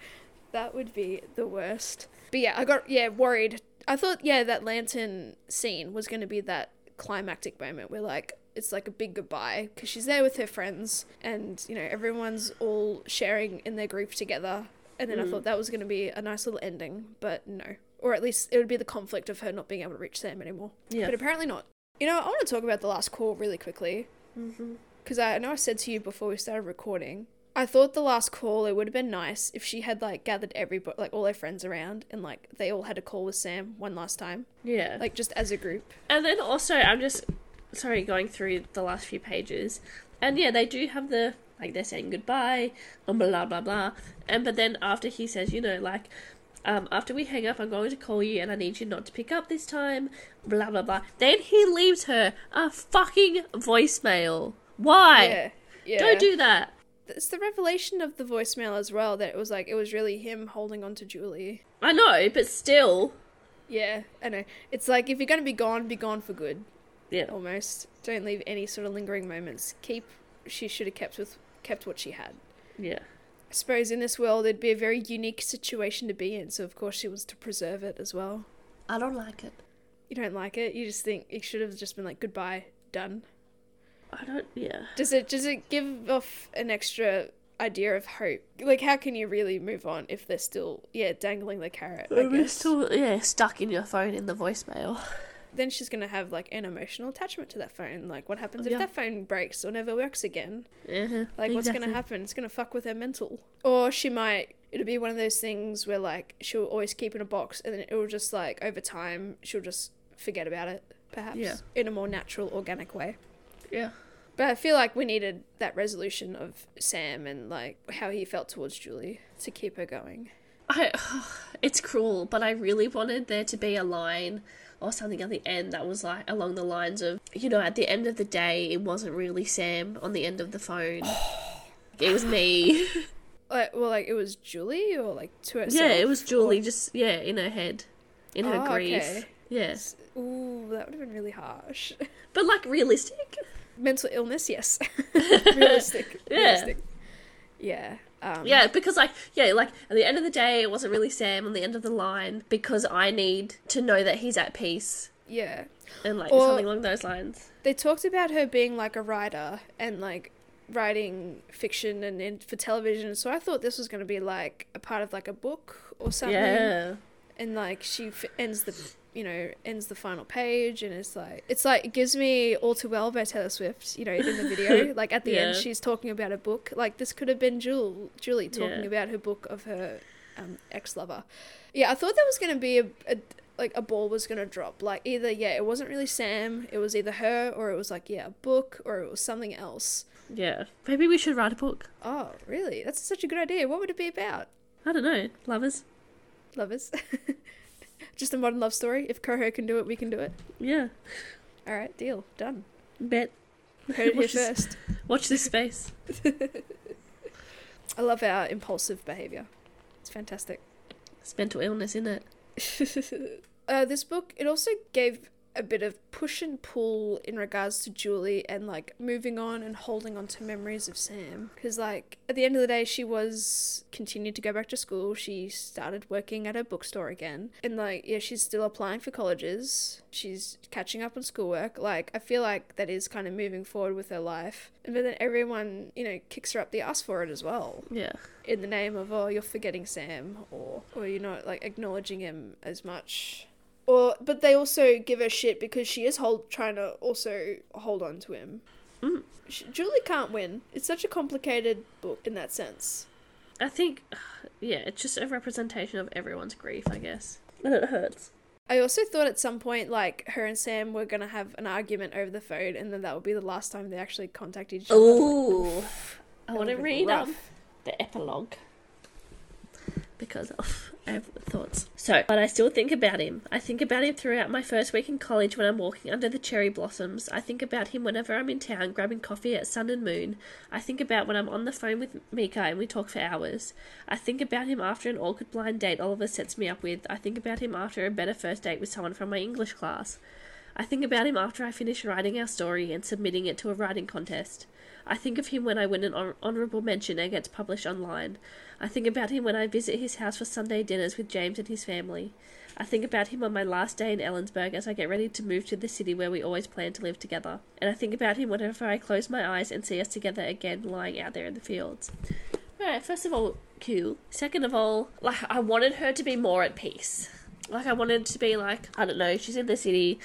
That would be the worst. But yeah, I got yeah worried. I thought yeah that lantern scene was going to be that climactic moment where like it's like a big goodbye because she's there with her friends and you know everyone's all sharing in their grief together. And then I thought that was going to be a nice little ending, but no. Or at least it would be the conflict of her not being able to reach Sam anymore. Yeah. But apparently not. You know, I want to talk about the last call really quickly Mm-hmm. because I know I said to you before we started recording I thought the last call it would have been nice if she had like gathered everybody, like all her friends around, and like they all had a call with Sam one last time, Yeah. like just as a group. And then also, I'm just sorry going through the last few pages, and yeah, they do have the like they're saying goodbye, and blah blah blah, and but then after he says, you know, like. Um, after we hang up, I'm going to call you, and I need you not to pick up this time. Blah blah blah. Then he leaves her a fucking voicemail. Why? Yeah, yeah. Don't do that. It's the revelation of the voicemail as well that it was like it was really him holding on to Julie. I know, but still. Yeah, I know. It's like if you're gonna be gone, be gone for good. Yeah. Almost. Don't leave any sort of lingering moments. Keep. She should have kept with kept what she had. Yeah. I suppose in this world it'd be a very unique situation to be in, so of course she wants to preserve it as well. I don't like it. You don't like it. You just think it should have just been like goodbye, done. I don't. Yeah. Does it does it give off an extra idea of hope? Like how can you really move on if they're still yeah dangling the carrot? I We're guess. still yeah stuck in your phone in the voicemail. Then she's gonna have like an emotional attachment to that phone. Like what happens if Yeah. that phone breaks or never works again? Uh-huh. Like what's Exactly. gonna happen? It's gonna fuck with her mental. Or she might it'll be one of those things where like she'll always keep in a box and then it will just like over time she'll just forget about it, perhaps. Yeah. In a more natural, organic way. Yeah. But I feel like we needed that resolution of Sam and like how he felt towards Julie to keep her going. I, it's cruel, but I really wanted there to be a line or something at the end that was like along the lines of, you know, at the end of the day, it wasn't really Sam on the end of the phone. it was me. Like, well, like it was Julie or like to herself. yeah, it was Julie, or- just yeah, in her head, in her Oh, grief. okay. Yes, Ooh, that would have been really harsh. but like realistic. Mental illness, yes. Realistic. Yeah. Realistic. Yeah. Um, Yeah, because like yeah, like at the end of the day, it wasn't really Sam on the end of the line because I need to know that he's at peace Yeah. and like Or- something along those lines. They talked about her being like a writer and like writing fiction and, and for television. So I thought this was going to be like a part of like a book or something. Yeah, and like she f- ends the you know ends the final page and it's like it's like it gives me all too well by taylor swift you know in the video. Like at the end she's talking about a book. Like this could have been Jewel, julie talking Yeah. about her book of her um, ex-lover. Yeah i thought there was going to be a, a like a ball was going to drop. Like either yeah it wasn't really sam it was either her or it was like yeah a book or it was something else. Yeah. Maybe we should write a book. oh really? That's such a good idea. What would it be about? I don't know, lovers. lovers just a modern love story if coho can do it we can do it Yeah, all right deal done bet. Heard it here Watch this- first. Watch this space. I love our impulsive behavior. It's fantastic. It's mental illness, isn't it? uh, this book it also gave a bit of push and pull in regards to Julie and like moving on and holding on to memories of Sam. Because like at the end of the day she was continued to go back to school. She started working at a bookstore again. And like yeah she's still applying for colleges. She's catching up on schoolwork. Like I feel like that is kind of moving forward with her life. And but then everyone you know kicks her up the ass for it as well. Yeah. in the name of oh you're forgetting Sam or or you're not like acknowledging him as much. Or but they also give her shit because she is hold trying to also hold on to him. Mm. Sh Julie can't win. It's such a complicated book in that sense. I think, yeah, it's just a representation of everyone's grief, I guess. And it hurts. I also thought at some point like her and Sam were gonna have an argument over the phone, and then that would be the last time they actually contact each other. Ooh. I want to would've read um, the epilogue. Because of, I have thoughts. So, but I still think about him. I think about him throughout my first week in college when I'm walking under the cherry blossoms. I think about him whenever I'm in town grabbing coffee at Sun and Moon. I think about when I'm on the phone with Mika and we talk for hours. I think about him after an awkward blind date Oliver sets me up with. I think about him after a better first date with someone from my English class. I think about him after I finish writing our story and submitting it to a writing contest. I think of him when I win an hon- honourable mention and gets published online. I think about him when I visit his house for Sunday dinners with James and his family. I think about him on my last day in Ellensburg as I get ready to move to the city where we always plan to live together. And I think about him whenever I close my eyes and see us together again lying out there in the fields. Alright, first of all, cool. Second of all, like, I wanted her to be more at peace. Like, I wanted to be like, I don't know, she's in the city.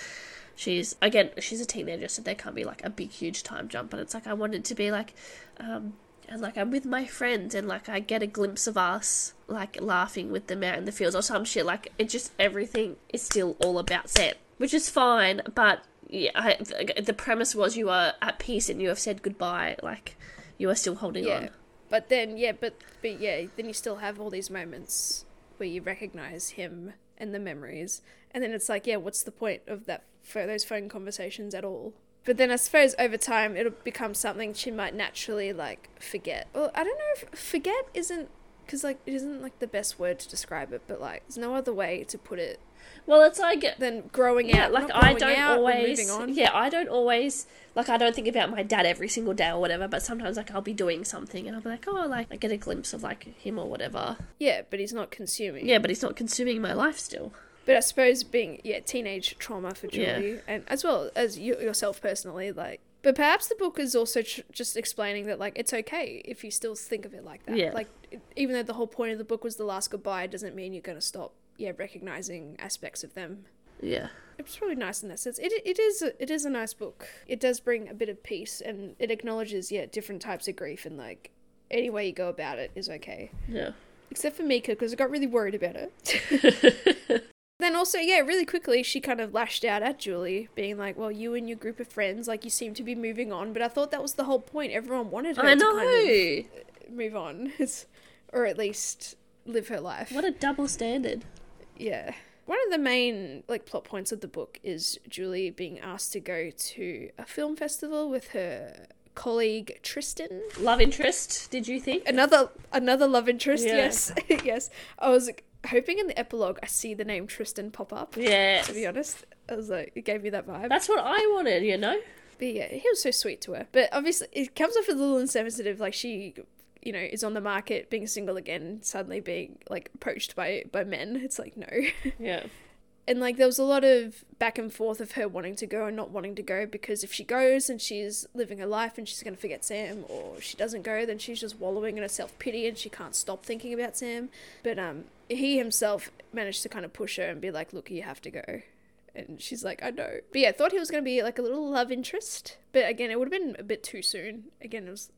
She's, again, she's a teenager, so there can't be like a big, huge time jump. But it's like, I wanted to be like, um, and like I'm with my friends and like I get a glimpse of us like laughing with them out in the fields or some shit. Like it just everything is still all about Sam, which is fine. But yeah, I, the premise was you are at peace and you have said goodbye. Like you are still holding Yeah. on. But then, yeah, but but yeah, then you still have all these moments where you recognize him and the memories, and then it's like, yeah, what's the point of that for those phone conversations at all? But then I suppose over time it'll become something she might naturally like forget. Well, I don't know if forget isn't because like it isn't like the best word to describe it, but like there's no other way to put it Well, it's like then growing yeah, out. like not I don't out, always on. yeah, I don't always like I don't think about my dad every single day or whatever, but sometimes like I'll be doing something and I'll be like, oh, like I get a glimpse of like him or whatever. yeah, but he's not consuming. Yeah, but he's not consuming my life still. But I suppose being yeah teenage trauma for Yeah. Julie, and as well as you yourself personally, like. But perhaps the book is also tr- just explaining that like it's okay if you still think of it like that. Yeah. Like even though the whole point of the book was the last goodbye, doesn't mean you're going to stop. Yeah, recognizing aspects of them. Yeah. It's really nice in that sense. It it is a, it is a nice book. It does bring a bit of peace, and it acknowledges yeah different types of grief, and like any way you go about it is okay. Yeah. Except for Mika, because I got really worried about it. Then also, yeah, really quickly, she kind of lashed out at Julie, being like, "Well, you and your group of friends, like, you seem to be moving on." But I thought that was the whole point. Everyone wanted her I to know. kind of move on, or at least live her life. What a double standard. Yeah. One of the main like plot points of the book is Julie being asked to go to a film festival with her colleague Tristan. Love interest, did you think? Another another love interest. Yeah. Yes, yes. I was like, hoping in the epilogue I see the name Tristan pop up. Yeah. To be honest, I was like, it gave me that vibe. That's what I wanted, you know? But yeah, he was so sweet to her. But obviously, it comes off as a little insensitive. Like she, you know, is on the market, being single again, suddenly being like approached by by men. It's like no. Yeah. And like there was a lot of back and forth of her wanting to go and not wanting to go because if she goes and she's living her life and she's going to forget Sam or she doesn't go then she's just wallowing in her self-pity and she can't stop thinking about Sam but um he himself managed to kind of push her and be like look you have to go and she's like I know but yeah thought he was going to be like a little love interest but again it would have been a bit too soon again it was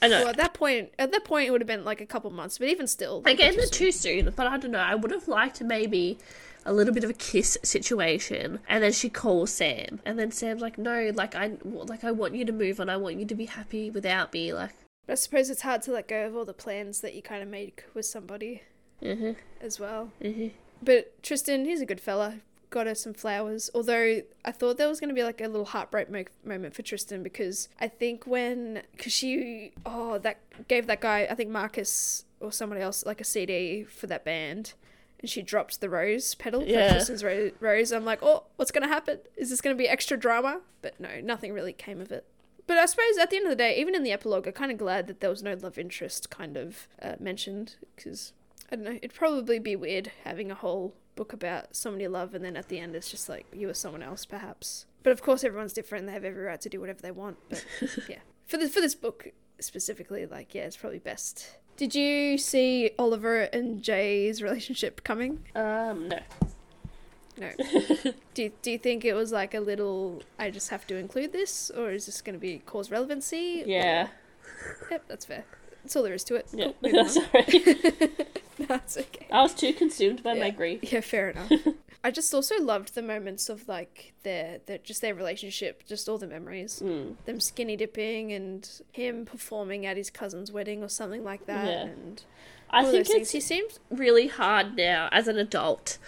I know. well at that point at that point it would have been like a couple months but even still like, Again, too soon. too soon, but I don't know. I would have liked maybe a little bit of a kiss situation, and then she calls Sam, and then Sam's like, "No, like I, like I want you to move on. I want you to be happy without me." Like, I suppose it's hard to let go of all the plans that you kind of make with somebody mhm, as well. mhm. But Tristan, he's a good fella. Got her some flowers. Although I thought there was going to be like a little heartbreak mo- moment for Tristan because I think when, because she, oh, that gave that guy, I think Marcus or somebody else, like a CD for that band. And she dropped the rose petal, Yeah. Tristan's ro- rose. I'm like, oh, what's going to happen? Is this going to be extra drama? But no, nothing really came of it. But I suppose at the end of the day, even in the epilogue, I'm kind of glad that there was no love interest kind of uh, mentioned because I don't know, it'd probably be weird having a whole book about someone you love and then at the end it's just like you or someone else, perhaps. But of course, everyone's different. They have every right to do whatever they want. But yeah, for this for this book specifically, like yeah, it's probably best. Did you see Oliver and Jay's relationship coming? Um, no. No. do you, do you think it was like a little? I just have to include this, or is this going to be cause relevancy? Yeah. Yep, that's fair. That's all there is to it. Yeah. Cool, moving on. Sorry. That's okay. I was too consumed by my grief. Yeah, fair enough. I just also loved the moments of like their, their just their relationship, just all the memories. Mm. Them skinny dipping and him performing at his cousin's wedding or something like that. Yeah. And I think it's He seems really hard now as an adult.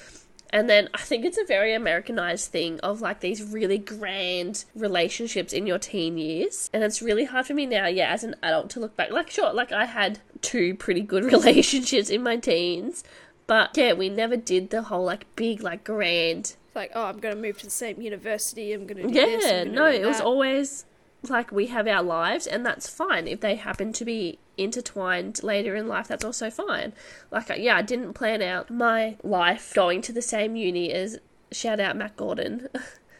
And then I think it's a very Americanized thing of like these really grand relationships in your teen years. And it's really hard for me now, yeah, as an adult to look back. Like, sure, like I had two pretty good relationships in my teens. But yeah, we never did the whole like big, like grand. like, oh, I'm going to move to the same university. I'm going to do this. Yeah, no, it was always like we have our lives and that's fine. If they happen to be intertwined later in life, that's also fine. Like, uh, yeah, I didn't plan out my life going to the same uni as shout out Matt Gordon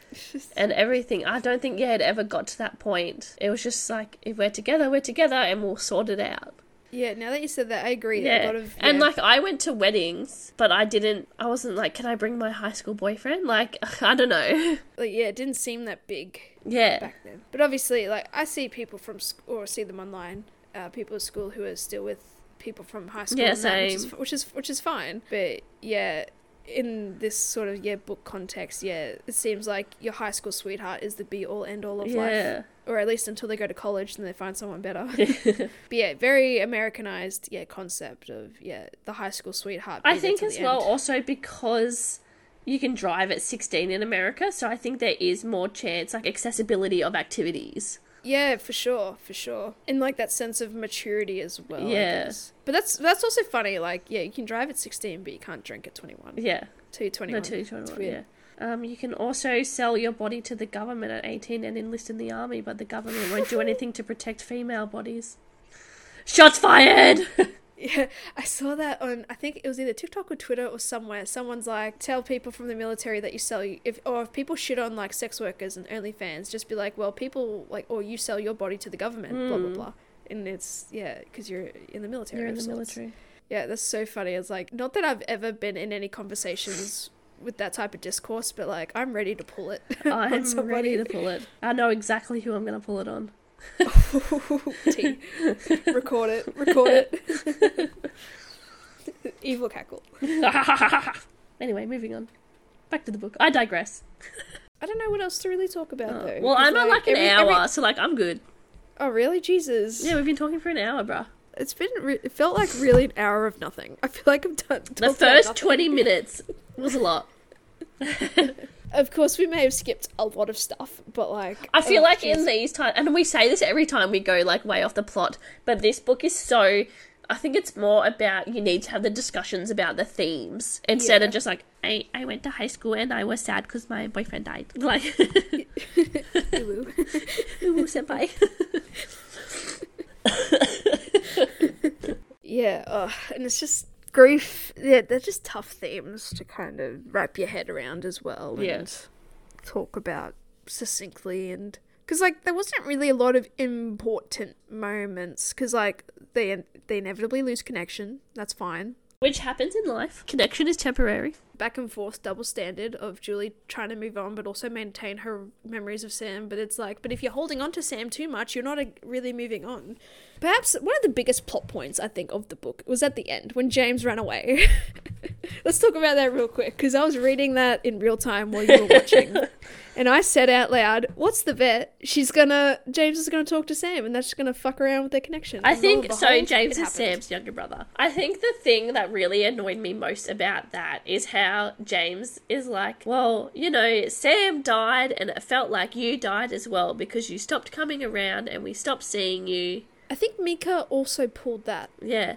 and everything. I don't think, yeah, it ever got to that point. It was just like, if we're together, we're together and we'll sort it out. Yeah, now that you said that, I agree. A Yeah. lot of And like, I went to weddings, but I didn't, I wasn't like, can I bring my high school boyfriend? Like, I don't know. like, yeah, it didn't seem that big yeah. back then. But obviously, like I see people from sc- or see them online, uh, people at school who are still with people from high school. Yeah, that, which is, same. which is which is fine. But yeah, in this sort of yeah book context, yeah, it seems like your high school sweetheart is the be all end all of life, or at least until they go to college and they find someone better. but yeah, very Americanized yeah concept of yeah the high school sweetheart. I think as well, end. also because you can drive at 16 in America, so I think there is more chance, like accessibility of activities. Yeah, for sure, for sure. And like that sense of maturity as well. I Yeah. But that's that's also funny. Like, yeah, you can drive at sixteen, but you can't drink at twenty one. Yeah. Till you're twenty No, till you're 21, weird. yeah. Um, you can also sell your body to the government at 18 and enlist in the army, but the government won't do anything to protect female bodies. Shots fired! Yeah, I saw that on. I think it was either TikTok or Twitter or somewhere. Someone's like, tell people from the military that you sell if or if people shit on like sex workers and OnlyFans, just be like, well, people like or you sell your body to the government, blah blah Mm. blah. And it's yeah, because you're in the military. You're in the sorts. military. Yeah, that's so funny. It's like not that I've ever been in any conversations with that type of discourse, but like I'm ready to pull it. I'm ready to pull it. I know exactly who I'm going to pull it on. Record it. Record it. Evil cackle. anyway, moving on. Back to the book. I digress. I don't know what else to really talk about Uh, though. well, I'm at like an every- hour, every- so like I'm good. Oh really? Jesus. Yeah, we've been talking for an hour, bruh. It's been. Re- it felt like really an hour of nothing. I feel like I've done. The first 20 minutes was a lot. Of course, we may have skipped a lot of stuff, but like. I feel oh, like jeez. in these times, and we say this every time we go like way off the plot, but this book is so. I think it's more about you need to have the discussions about the themes instead Yeah. of just like I, I went to high school and I was sad because my boyfriend died. Like, Ooh. ooh, senpai. Yeah, ugh, and it's just grief. Yeah, they're just tough themes to kind of wrap your head around as well and Yeah. talk about succinctly. And because like there wasn't really a lot of important moments because like they they inevitably lose connection. That's fine. Which happens in life. Connection is temporary. Back and forth double standard of Julie trying to move on but also maintain her memories of Sam. But it's like, but if you're holding on to Sam too much, you're not uh, really moving on. Perhaps one of the biggest plot points I think of the book was at the end when James ran away. Let's talk about that real quick because I was reading that in real time while you were watching. and I said out loud, "What's the bet? She's gonna James is gonna talk to Sam, and that's just gonna fuck around with their connection." I And think so. James is. Sam's younger brother. I think the thing that really annoyed me most about that is how James is like, well, you know, Sam died and it felt like you died as well because you stopped coming around and we stopped seeing you. I think Mika also pulled that. Yeah.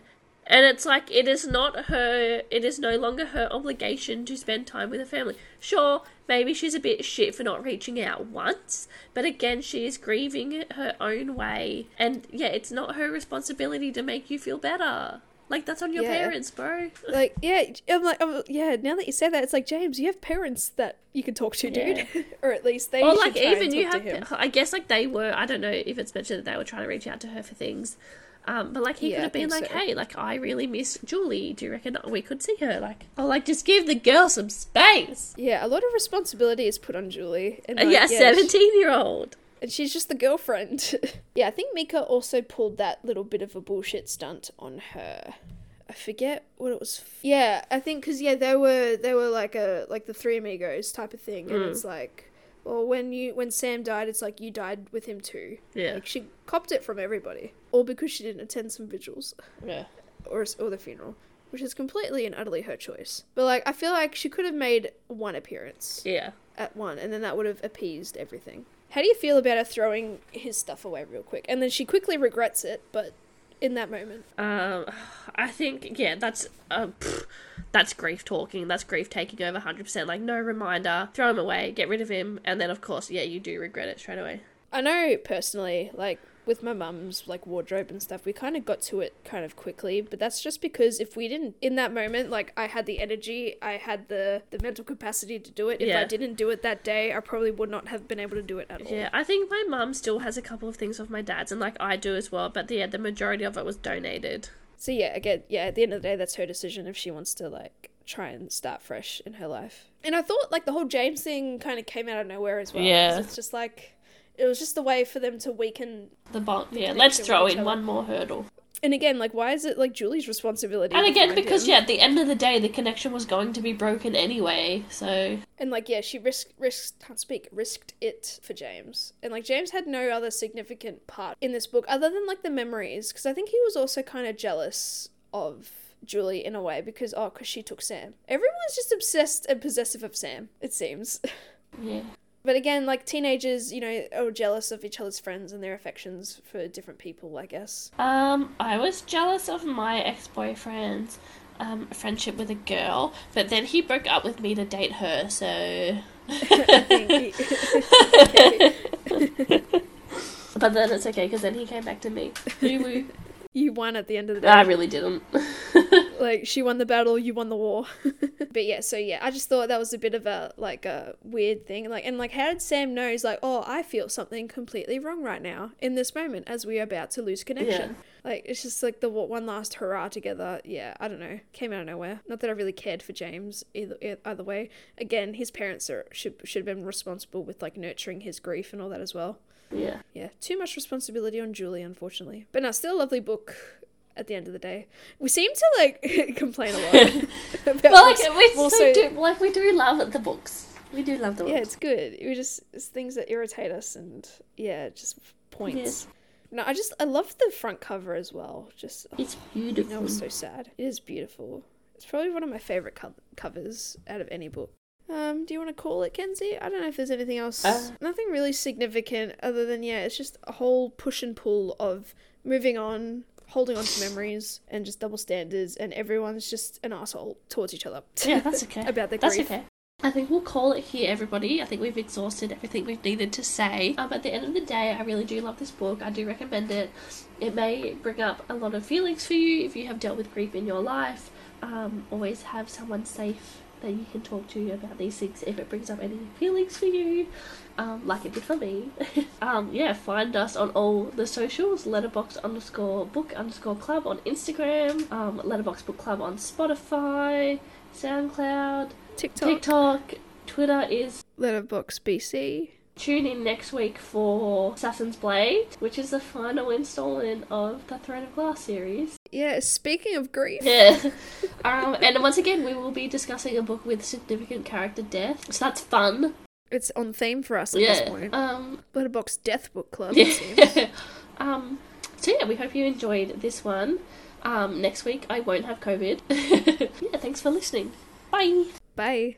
And it's like it is not her it is no longer her obligation to spend time with her family. Sure, maybe she's a bit shit for not reaching out once, but again she is grieving it her own way. And yeah, it's not her responsibility to make you feel better. Like that's on your Yeah. parents, bro. Like, yeah, I'm like, I'm, yeah. Now that you say that, it's like James, you have parents that you can talk to, dude, or at least they. or should like even you have. I guess like they were I don't know if it's mentioned that they were trying to reach out to her for things. Um, but like he Yeah, could have been like, so. hey, like I really miss Julie. Do you reckon we could see her? Like, oh, like just give the girl some space. Yeah, a lot of responsibility is put on Julie. And Uh, like, yeah, seventeen year old. and she's just the girlfriend. yeah, I think Mika also pulled that little bit of a bullshit stunt on her. I forget what it was. f- Yeah, I think because yeah, they were they were like a like the three amigos type of thing, and Mm. it's like, well, when you when Sam died, it's like you died with him too. Yeah, Like she copped it from everybody, all because she didn't attend some vigils. yeah. or or the funeral, which is completely and utterly her choice. But like, I feel like she could have made one appearance Yeah. at one, and then that would have appeased everything. How do you feel about her throwing his stuff away real quick, and then she quickly regrets it, but in that moment, Um, I think yeah, that's uh, pff, that's grief talking. That's grief taking over hundred percent. Like no reminder, throw him away, get rid of him, and then of course, yeah, you do regret it straight away. I know personally, like with my mum's like wardrobe and stuff, we kind of got to it kind of quickly, but that's just because if we didn't in that moment, like I had the energy, I had the the mental capacity to do it. If I didn't do it that day, I probably would not have been able to do it at all. Yeah, I think my mum still has a couple of things of my dad's, and like I do as well. But yeah, the majority of it was donated. So yeah, again, yeah, at the end of the day, that's her decision if she wants to like try and start fresh in her life. And I thought like the whole James thing kind of came out of nowhere as well. Yeah. it's just like It was just a way for them to weaken. The bond. Yeah, let's throw in other. one more hurdle. And again, like, why is it like Julie's responsibility? And again, because him? yeah, at the end of the day, the connection was going to be broken anyway. So And like, yeah, she risked, risked, can't speak, risked it for James. And like, James had no other significant part in this book other than like the memories, because I think he was also kind of jealous of Julie in a way because oh, because she took Sam. Everyone's just obsessed and possessive of Sam. It seems. yeah, But again, like teenagers, you know, are jealous of each other's friends and their affections for different people, I guess. um, I was jealous of my ex boyfriend's um friendship with a girl, but then he broke up with me to date her. So I think he- okay. But then it's okay because then he came back to me. You won at the end of the day. I really didn't. like she won the battle, you won the war. but yeah, so yeah, I just thought that was a bit of a like a weird thing. Like and like how did Sam know? He's like, oh, I feel something completely wrong right now in this moment as we are about to lose connection. Like it's just like the one last hurrah together. Yeah, I don't know, came out of nowhere. Not that I really cared for James either. Either way, again, his parents are should should have been responsible with like nurturing his grief and all that as well. yeah. Yeah, too much responsibility on Julie, unfortunately. But no, still a lovely book. At the end of the day, we seem to like complain a lot about But like we Well, so so- do like we do love the books. We do love the books. yeah, it's good. We just it's things that irritate us, and yeah, just points. No, I just I love the front cover as well. Just oh, It's that beautiful. was so sad. It is beautiful. It's probably one of my favorite co- covers out of any book. Um, do you want to call it, Kenzie? I don't know if there's anything else. Uh. Nothing really significant other than yeah, it's just a whole push and pull of moving on, holding on to memories, and just double standards, and everyone's just an asshole towards each other. Yeah, that's okay. about their That's grief. okay. I think we'll call it here, everybody. I think we've exhausted everything we've needed to say. Um, at the end of the day, I really do love this book. I do recommend it. It may bring up a lot of feelings for you if you have dealt with grief in your life. Um, always have someone safe that you can talk to about these things if it brings up any feelings for you, um, like it did for me. um, yeah, find us on all the socials, letterbox underscore book underscore club on Instagram, um, letterbox book club on Spotify, SoundCloud, TikTok, TikTok, Twitter is Letterbox BC. tune in next week for Assassin's Blade, which is the final installment of the Throne of Glass series. Yeah, speaking of grief, Yeah. um, and once again, we will be discussing a book with significant character death, so that's fun. It's on theme for us at yeah, this point. Um, Letterbox Death Book Club. Yeah. um, so yeah, we hope you enjoyed this one. Um, next week I won't have COVID. yeah, thanks for listening. Bye. Bye.